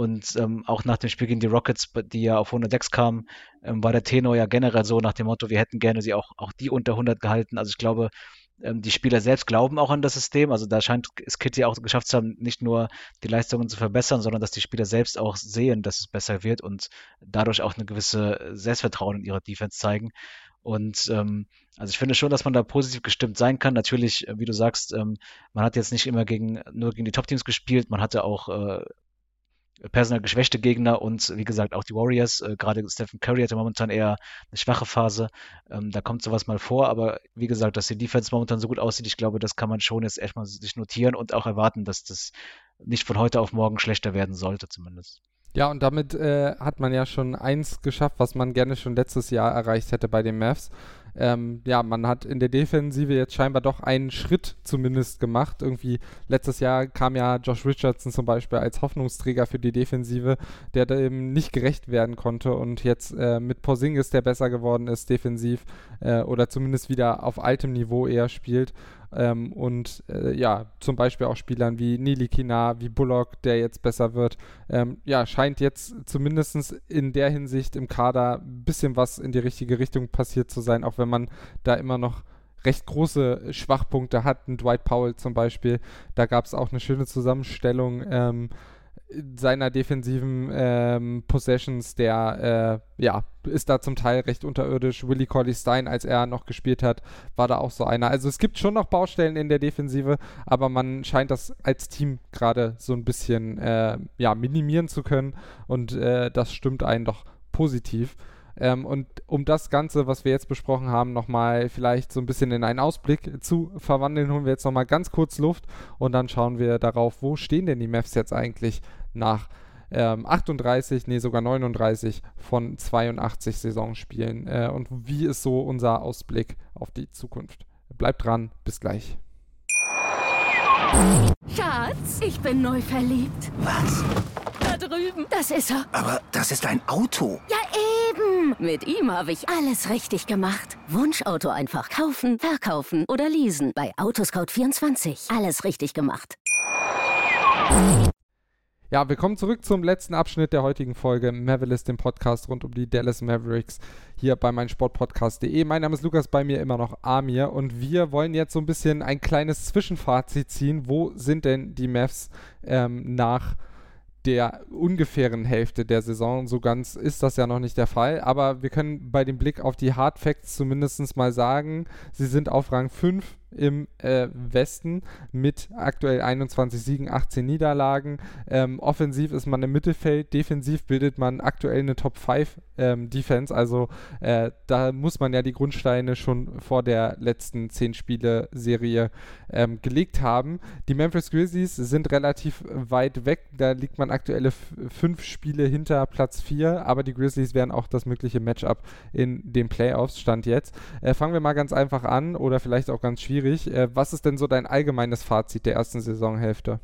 Und ähm, auch nach dem Spiel gegen die Rockets, die ja auf 106 kamen, ähm, war der Tenor ja generell so nach dem Motto, wir hätten gerne sie auch, auch die unter 100 gehalten. Also ich glaube, ähm, die Spieler selbst glauben auch an das System. Also da scheint es Kitty auch geschafft zu haben, nicht nur die Leistungen zu verbessern, sondern dass die Spieler selbst auch sehen, dass es besser wird und dadurch auch eine gewisse Selbstvertrauen in ihrer Defense zeigen. Und ähm, also ich finde schon, dass man da positiv gestimmt sein kann. Natürlich, äh, wie du sagst, ähm, man hat jetzt nicht immer gegen nur gegen die Top-Teams gespielt, man hatte auch äh, personell geschwächte Gegner und wie gesagt auch die Warriors. Äh, Gerade Stephen Curry hatte momentan eher eine schwache Phase. Ähm, da kommt sowas mal vor, aber wie gesagt, dass die Defense momentan so gut aussieht, ich glaube, das kann man schon jetzt erstmal sich notieren und auch erwarten, dass das nicht von heute auf morgen schlechter werden sollte, zumindest. Ja, und damit äh, hat man ja schon eins geschafft, was man gerne schon letztes Jahr erreicht hätte bei den Mavs ähm, ja, man hat in der Defensive jetzt scheinbar doch einen Schritt zumindest gemacht. Irgendwie letztes Jahr kam ja Josh Richardson zum Beispiel als Hoffnungsträger für die Defensive, der dem nicht gerecht werden konnte und jetzt äh, mit Porzingis, der besser geworden ist defensiv äh, oder zumindest wieder auf altem Niveau eher spielt ähm, und äh, ja, zum Beispiel auch Spielern wie Nili Kina, wie Bullock, der jetzt besser wird, ähm, ja, scheint jetzt zumindest in der Hinsicht im Kader ein bisschen was in die richtige Richtung passiert zu sein, auch wenn man da immer noch recht große Schwachpunkte hat. Ein Dwight Powell zum Beispiel, da gab es auch eine schöne Zusammenstellung. Ähm, seiner defensiven ähm, Possessions, der äh, ja, ist da zum Teil recht unterirdisch. Willie Colley Stein, als er noch gespielt hat, war da auch so einer. Also es gibt schon noch Baustellen in der Defensive, aber man scheint das als Team gerade so ein bisschen äh, ja, minimieren zu können und äh, das stimmt einen doch positiv. Ähm, und um das Ganze, was wir jetzt besprochen haben, nochmal vielleicht so ein bisschen in einen Ausblick zu verwandeln, holen wir jetzt nochmal ganz kurz Luft und dann schauen wir darauf, wo stehen denn die Mavs jetzt eigentlich nach ähm, 38, nee sogar 39 von 82 Saisonspielen äh, und wie ist so unser Ausblick auf die Zukunft. Bleibt dran, bis gleich. Schatz, ich bin neu verliebt. Was? Drüben. Das ist er. Aber das ist ein Auto. Ja, eben. Mit ihm habe ich alles richtig gemacht. Wunschauto einfach kaufen, verkaufen oder leasen. Bei Autoscout24. Alles richtig gemacht. Ja, willkommen zurück zum letzten Abschnitt der heutigen Folge Mavericks, dem Podcast rund um die Dallas Mavericks hier bei meinsportpodcast.de. Mein Name ist Lukas, bei mir immer noch Amir und wir wollen jetzt so ein bisschen ein kleines Zwischenfazit ziehen. Wo sind denn die Mavs ähm, nach der ungefähren Hälfte der Saison. So ganz ist das ja noch nicht der Fall. Aber wir können bei dem Blick auf die Hard Facts zumindest mal sagen, sie sind auf Rang 5 im äh, Westen mit aktuell 21 Siegen, 18 Niederlagen. Ähm, offensiv ist man im Mittelfeld, defensiv bildet man aktuell eine Top 5 ähm, Defense. Also äh, da muss man ja die Grundsteine schon vor der letzten 10 Spiele Serie ähm, gelegt haben. Die Memphis Grizzlies sind relativ weit weg. Da liegt man aktuelle 5 Spiele hinter Platz 4, aber die Grizzlies wären auch das mögliche Matchup in den Playoffs, stand jetzt. Äh, fangen wir mal ganz einfach an oder vielleicht auch ganz schwierig schwierig. Äh, was ist denn so dein allgemeines Fazit der ersten Saisonhälfte?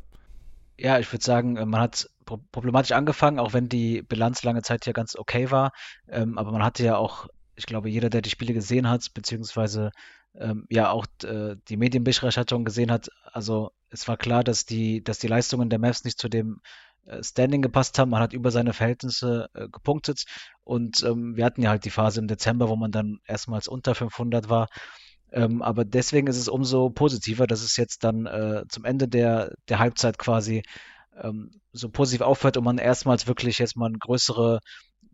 Ja, ich würde sagen, äh, man hat problematisch angefangen, auch wenn die Bilanz lange Zeit ja ganz okay war. Ähm, aber man hatte ja auch, ich glaube, jeder, der die Spiele gesehen hat, beziehungsweise ähm, ja auch äh, die Medienberichterstattung gesehen hat, also es war klar, dass die, dass die Leistungen der Mavs nicht zu dem Standing gepasst haben. Man hat über seine Verhältnisse äh, gepunktet und ähm, wir hatten ja halt die Phase im Dezember, wo man dann erstmals unter 500 war. Ähm, aber deswegen ist es umso positiver, dass es jetzt dann äh, zum Ende der, der Halbzeit quasi ähm, so positiv aufhört und man erstmals wirklich jetzt mal eine größere,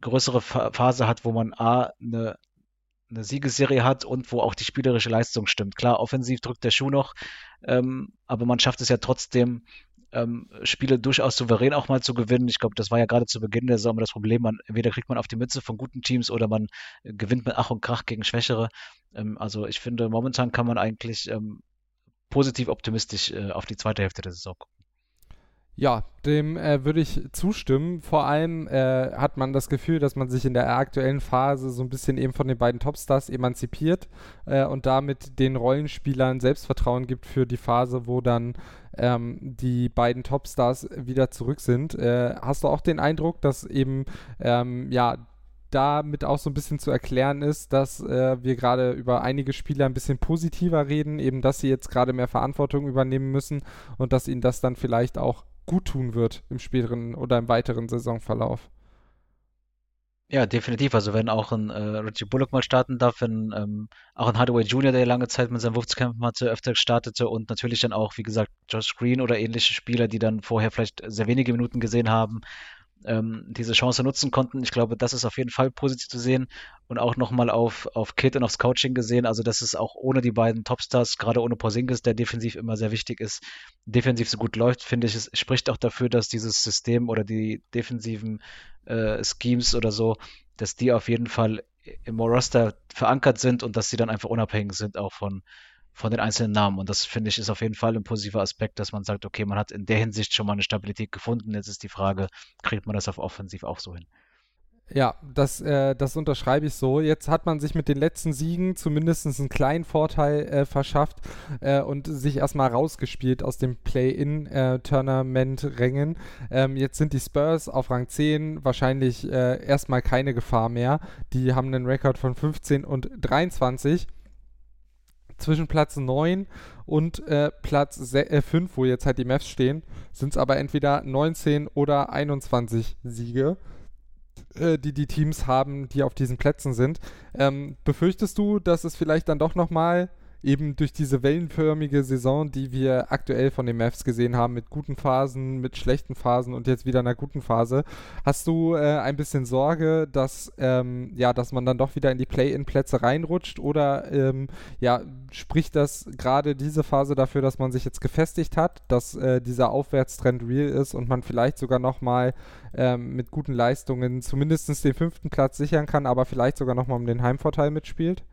größere Phase hat, wo man A, eine, eine Siegesserie hat und wo auch die spielerische Leistung stimmt. Klar, offensiv drückt der Schuh noch, ähm, aber man schafft es ja trotzdem, ähm, Spiele durchaus souverän auch mal zu gewinnen. Ich glaube, das war ja gerade zu Beginn der Saison das Problem. Man, entweder kriegt man auf die Mütze von guten Teams oder man äh, gewinnt mit Ach und Krach gegen Schwächere. Ähm, also ich finde, momentan kann man eigentlich ähm, positiv optimistisch äh, auf die zweite Hälfte der Saison gucken. Ja, dem äh, würde ich zustimmen. Vor allem äh, hat man das Gefühl, dass man sich in der aktuellen Phase so ein bisschen eben von den beiden Topstars emanzipiert äh, und damit den Rollenspielern Selbstvertrauen gibt für die Phase, wo dann ähm, die beiden Topstars wieder zurück sind. Äh, hast du auch den Eindruck, dass eben ähm, ja damit auch so ein bisschen zu erklären ist, dass äh, wir gerade über einige Spieler ein bisschen positiver reden, eben dass sie jetzt gerade mehr Verantwortung übernehmen müssen und dass ihnen das dann vielleicht auch gut tun wird im späteren oder im weiteren Saisonverlauf. Ja, definitiv. Also wenn auch ein äh, Richie Bullock mal starten darf, wenn ähm, auch ein Hardaway Jr., der lange Zeit mit seinen Wurfskämpfen hatte, öfter startete und natürlich dann auch, wie gesagt, Josh Green oder ähnliche Spieler, die dann vorher vielleicht sehr wenige Minuten gesehen haben ähm, diese Chance nutzen konnten. Ich glaube, das ist auf jeden Fall positiv zu sehen und auch nochmal auf, auf Kit und aufs Coaching gesehen. Also, dass es auch ohne die beiden Topstars, gerade ohne Porzingis, der defensiv immer sehr wichtig ist, defensiv so gut läuft, finde ich, es spricht auch dafür, dass dieses System oder die defensiven äh, Schemes oder so, dass die auf jeden Fall im Roster verankert sind und dass sie dann einfach unabhängig sind auch von, von den einzelnen Namen. Und das finde ich ist auf jeden Fall ein positiver Aspekt, dass man sagt, okay, man hat in der Hinsicht schon mal eine Stabilität gefunden. Jetzt ist die Frage, kriegt man das auf offensiv auch so hin? Ja, das, äh, das unterschreibe ich so. Jetzt hat man sich mit den letzten Siegen zumindest einen kleinen Vorteil äh, verschafft äh, und sich erstmal rausgespielt aus dem Play-In-Tournament-Rängen. Ähm, jetzt sind die Spurs auf Rang 10 wahrscheinlich äh, erstmal keine Gefahr mehr. Die haben einen Rekord von 15 und 23 zwischen Platz 9 und äh, Platz äh, 5, wo jetzt halt die Mavs stehen, sind es aber entweder 19 oder 21 Siege, äh, die die Teams haben, die auf diesen Plätzen sind. Ähm, befürchtest du, dass es vielleicht dann doch nochmal eben durch diese wellenförmige Saison, die wir aktuell von den Mavs gesehen haben, mit guten Phasen, mit schlechten Phasen und jetzt wieder einer guten Phase, hast du äh, ein bisschen Sorge, dass, ähm, ja, dass man dann doch wieder in die Play-in-Plätze reinrutscht oder ähm, ja, spricht das gerade diese Phase dafür, dass man sich jetzt gefestigt hat, dass äh, dieser Aufwärtstrend real ist und man vielleicht sogar nochmal ähm, mit guten Leistungen zumindest den fünften Platz sichern kann, aber vielleicht sogar nochmal um den Heimvorteil mitspielt?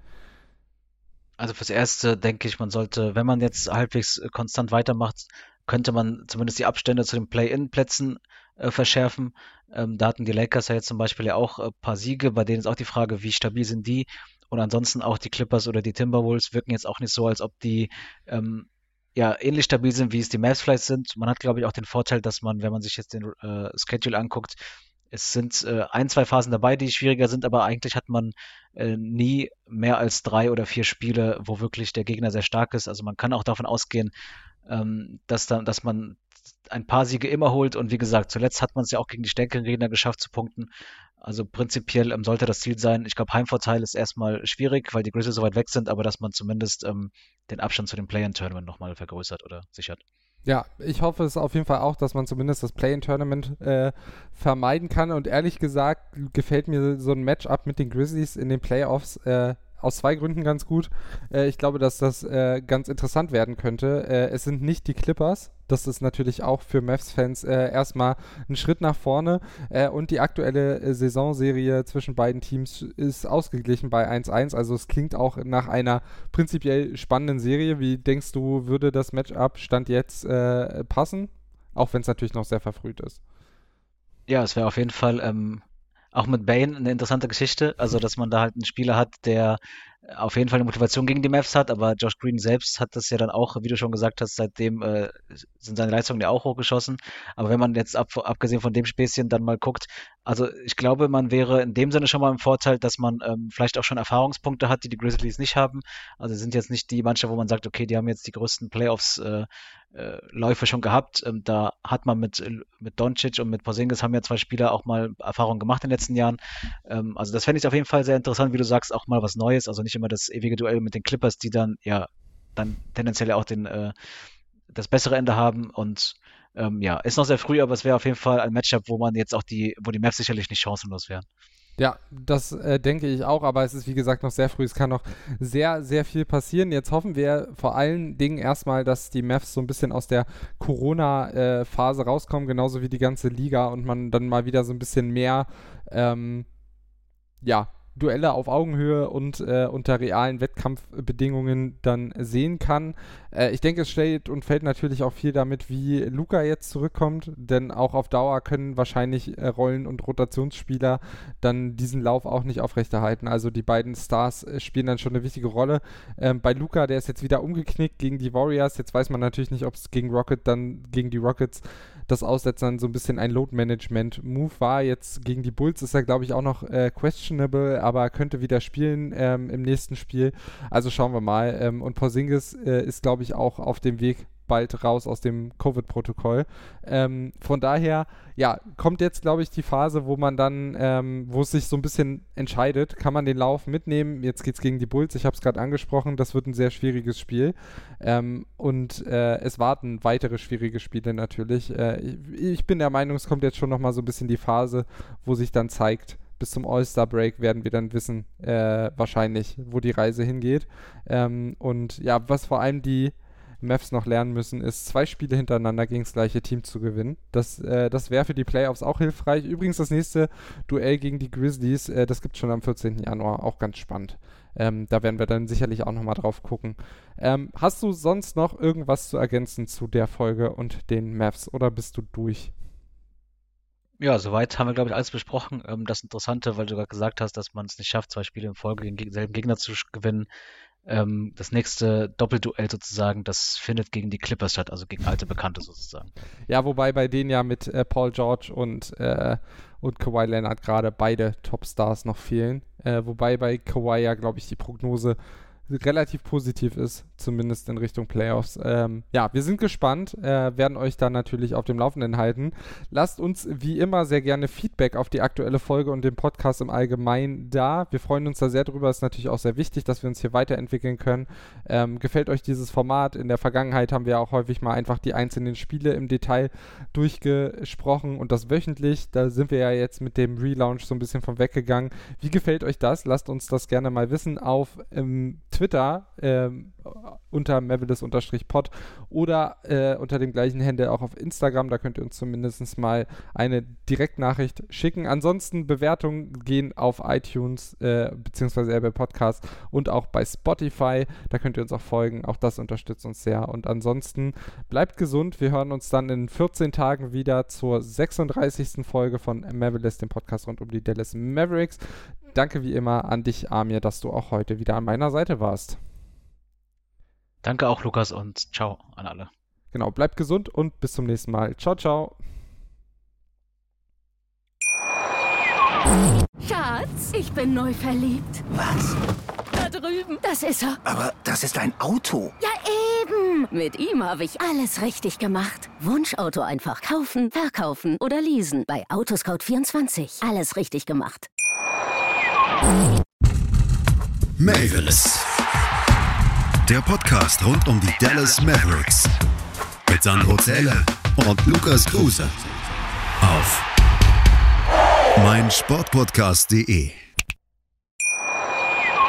Also fürs Erste denke ich, man sollte, wenn man jetzt halbwegs äh, konstant weitermacht, könnte man zumindest die Abstände zu den Play-in-Plätzen äh, verschärfen. Ähm, da hatten die Lakers ja jetzt zum Beispiel ja auch ein äh, paar Siege, bei denen ist auch die Frage, wie stabil sind die? Und ansonsten auch die Clippers oder die Timberwolves wirken jetzt auch nicht so, als ob die ähm, ja ähnlich stabil sind, wie es die Mavs vielleicht sind. Man hat, glaube ich, auch den Vorteil, dass man, wenn man sich jetzt den äh, Schedule anguckt, es sind äh, ein, zwei Phasen dabei, die schwieriger sind, aber eigentlich hat man äh, nie mehr als drei oder vier Spiele, wo wirklich der Gegner sehr stark ist. Also man kann auch davon ausgehen, ähm, dass, dann, dass man ein paar Siege immer holt. Und wie gesagt, zuletzt hat man es ja auch gegen die stärkeren Gegner geschafft zu punkten. Also prinzipiell ähm, sollte das Ziel sein. Ich glaube, Heimvorteil ist erstmal schwierig, weil die Grizzlies so weit weg sind, aber dass man zumindest ähm, den Abstand zu dem Play-in-Tournament nochmal vergrößert oder sichert. Ja, ich hoffe es auf jeden Fall auch, dass man zumindest das Play-in-Tournament äh, vermeiden kann. Und ehrlich gesagt gefällt mir so ein Matchup mit den Grizzlies in den Playoffs äh, aus zwei Gründen ganz gut. Äh, ich glaube, dass das äh, ganz interessant werden könnte. Äh, es sind nicht die Clippers. Das ist natürlich auch für Mavs-Fans äh, erstmal ein Schritt nach vorne. Äh, und die aktuelle äh, Saisonserie zwischen beiden Teams ist ausgeglichen bei 1-1. Also es klingt auch nach einer prinzipiell spannenden Serie. Wie denkst du, würde das Matchup Stand jetzt passen? Auch wenn es natürlich noch sehr verfrüht ist. Ja, es wäre auf jeden Fall ähm, auch mit Bane eine interessante Geschichte. Also, dass man da halt einen Spieler hat, der auf jeden Fall eine Motivation gegen die Mavs hat, aber Josh Green selbst hat das ja dann auch, wie du schon gesagt hast, seitdem äh, sind seine Leistungen ja auch hochgeschossen. Aber wenn man jetzt ab, abgesehen von dem Späßchen dann mal guckt, also ich glaube, man wäre in dem Sinne schon mal im Vorteil, dass man ähm, vielleicht auch schon Erfahrungspunkte hat, die die Grizzlies nicht haben. Also sind jetzt nicht die Mannschaft, wo man sagt, okay, die haben jetzt die größten Playoffs äh, äh, Läufe schon gehabt. Ähm, da hat man mit, mit Doncic und mit Porzingis haben ja zwei Spieler auch mal Erfahrungen gemacht in den letzten Jahren. Ähm, also das fände ich auf jeden Fall sehr interessant, wie du sagst, auch mal was Neues. Also nicht immer das ewige Duell mit den Clippers, die dann ja dann tendenziell auch den, äh, das bessere Ende haben und ähm, ja, ist noch sehr früh, aber es wäre auf jeden Fall ein Matchup, wo man jetzt auch die, wo die Maps sicherlich nicht chancenlos wären. Ja, das äh, denke ich auch, aber es ist wie gesagt noch sehr früh. Es kann noch sehr, sehr viel passieren. Jetzt hoffen wir vor allen Dingen erstmal, dass die Mavs so ein bisschen aus der Corona-Phase äh, rauskommen, genauso wie die ganze Liga und man dann mal wieder so ein bisschen mehr ähm, ja, Duelle auf Augenhöhe und äh, unter realen Wettkampfbedingungen dann sehen kann. Äh, ich denke, es steht und fällt natürlich auch viel damit, wie Luca jetzt zurückkommt, denn auch auf Dauer können wahrscheinlich äh, Rollen- und Rotationsspieler dann diesen Lauf auch nicht aufrechterhalten. Also die beiden Stars äh, spielen dann schon eine wichtige Rolle. Ähm, bei Luca, der ist jetzt wieder umgeknickt gegen die Warriors. Jetzt weiß man natürlich nicht, ob es gegen Rocket dann gegen die Rockets das Aussetzen so ein bisschen ein Load-Management-Move war. Jetzt gegen die Bulls ist er, glaube ich, auch noch äh, questionable, aber könnte wieder spielen ähm, im nächsten Spiel. Also schauen wir mal. Ähm, und Porzingis äh, ist, glaube ich, auch auf dem Weg bald raus aus dem Covid-Protokoll. Ähm, von daher, ja, kommt jetzt, glaube ich, die Phase, wo man dann, ähm, wo es sich so ein bisschen entscheidet, kann man den Lauf mitnehmen. Jetzt geht es gegen die Bulls, ich habe es gerade angesprochen, das wird ein sehr schwieriges Spiel. Ähm, und äh, es warten weitere schwierige Spiele natürlich. Äh, ich, ich, bin der Meinung, es kommt jetzt schon nochmal so ein bisschen die Phase, wo sich dann zeigt, bis zum All-Star-Break werden wir dann wissen, äh, wahrscheinlich, wo die Reise hingeht. Ähm, und ja, was vor allem die Mavs noch lernen müssen, ist zwei Spiele hintereinander gegen das gleiche Team zu gewinnen. Das, äh, das wäre für die Playoffs auch hilfreich. Übrigens das nächste Duell gegen die Grizzlies, äh, das gibt es schon am 14. Januar, auch ganz spannend. Ähm, da werden wir dann sicherlich auch nochmal drauf gucken. Ähm, hast du sonst noch irgendwas zu ergänzen zu der Folge und den Mavs oder bist du durch? Ja, soweit haben wir, glaube ich, alles besprochen. Ähm, das Interessante, weil du gerade gesagt hast, dass man es nicht schafft, zwei Spiele in Folge gegen denselben Gegner zu gewinnen, ähm, das nächste Doppelduell sozusagen, das findet gegen die Clippers statt, also gegen alte Bekannte sozusagen. Ja, wobei bei denen ja mit äh, Paul George und, äh, und Kawhi Leonard gerade beide Topstars noch fehlen. Äh, wobei bei Kawhi ja, glaube ich, die Prognose relativ positiv ist, zumindest in Richtung Playoffs. Ähm, ja, wir sind gespannt, äh, werden euch dann natürlich auf dem Laufenden halten. Lasst uns wie immer sehr gerne Feedback auf die aktuelle Folge und den Podcast im Allgemeinen da. Wir freuen uns da sehr drüber. Ist natürlich auch sehr wichtig, dass wir uns hier weiterentwickeln können. Ähm, gefällt euch dieses Format? In der Vergangenheit haben wir auch häufig mal einfach die einzelnen Spiele im Detail durchgesprochen und das wöchentlich. Da sind wir ja jetzt mit dem Relaunch so ein bisschen von weggegangen. Wie gefällt euch das? Lasst uns das gerne mal wissen auf ähm, Twitter ähm, unter mavilis-pod oder äh, unter dem gleichen Handel auch auf Instagram. Da könnt ihr uns zumindest mal eine Direktnachricht schicken. Ansonsten Bewertungen gehen auf iTunes äh, beziehungsweise bei Podcast und auch bei Spotify. Da könnt ihr uns auch folgen. Auch das unterstützt uns sehr. Und ansonsten bleibt gesund. Wir hören uns dann in 14 Tagen wieder zur 36. Folge von Mavilis, dem Podcast rund um die Dallas Mavericks. Danke wie immer an dich, Amir, dass du auch heute wieder an meiner Seite warst. Danke auch, Lukas, und ciao an alle. Genau, bleibt gesund und bis zum nächsten Mal. Ciao, ciao. Schatz, ich bin neu verliebt. Was? Da drüben. Das ist er. Aber das ist ein Auto. Ja, eben. Mit ihm habe ich alles richtig gemacht. Wunschauto einfach kaufen, verkaufen oder leasen. Bei Autoscout24. Alles richtig gemacht. Mavis. Der Podcast rund um die Dallas Mavericks. Mit Sandro Zähler und Lukas Kruse. Auf meinsportpodcast.de.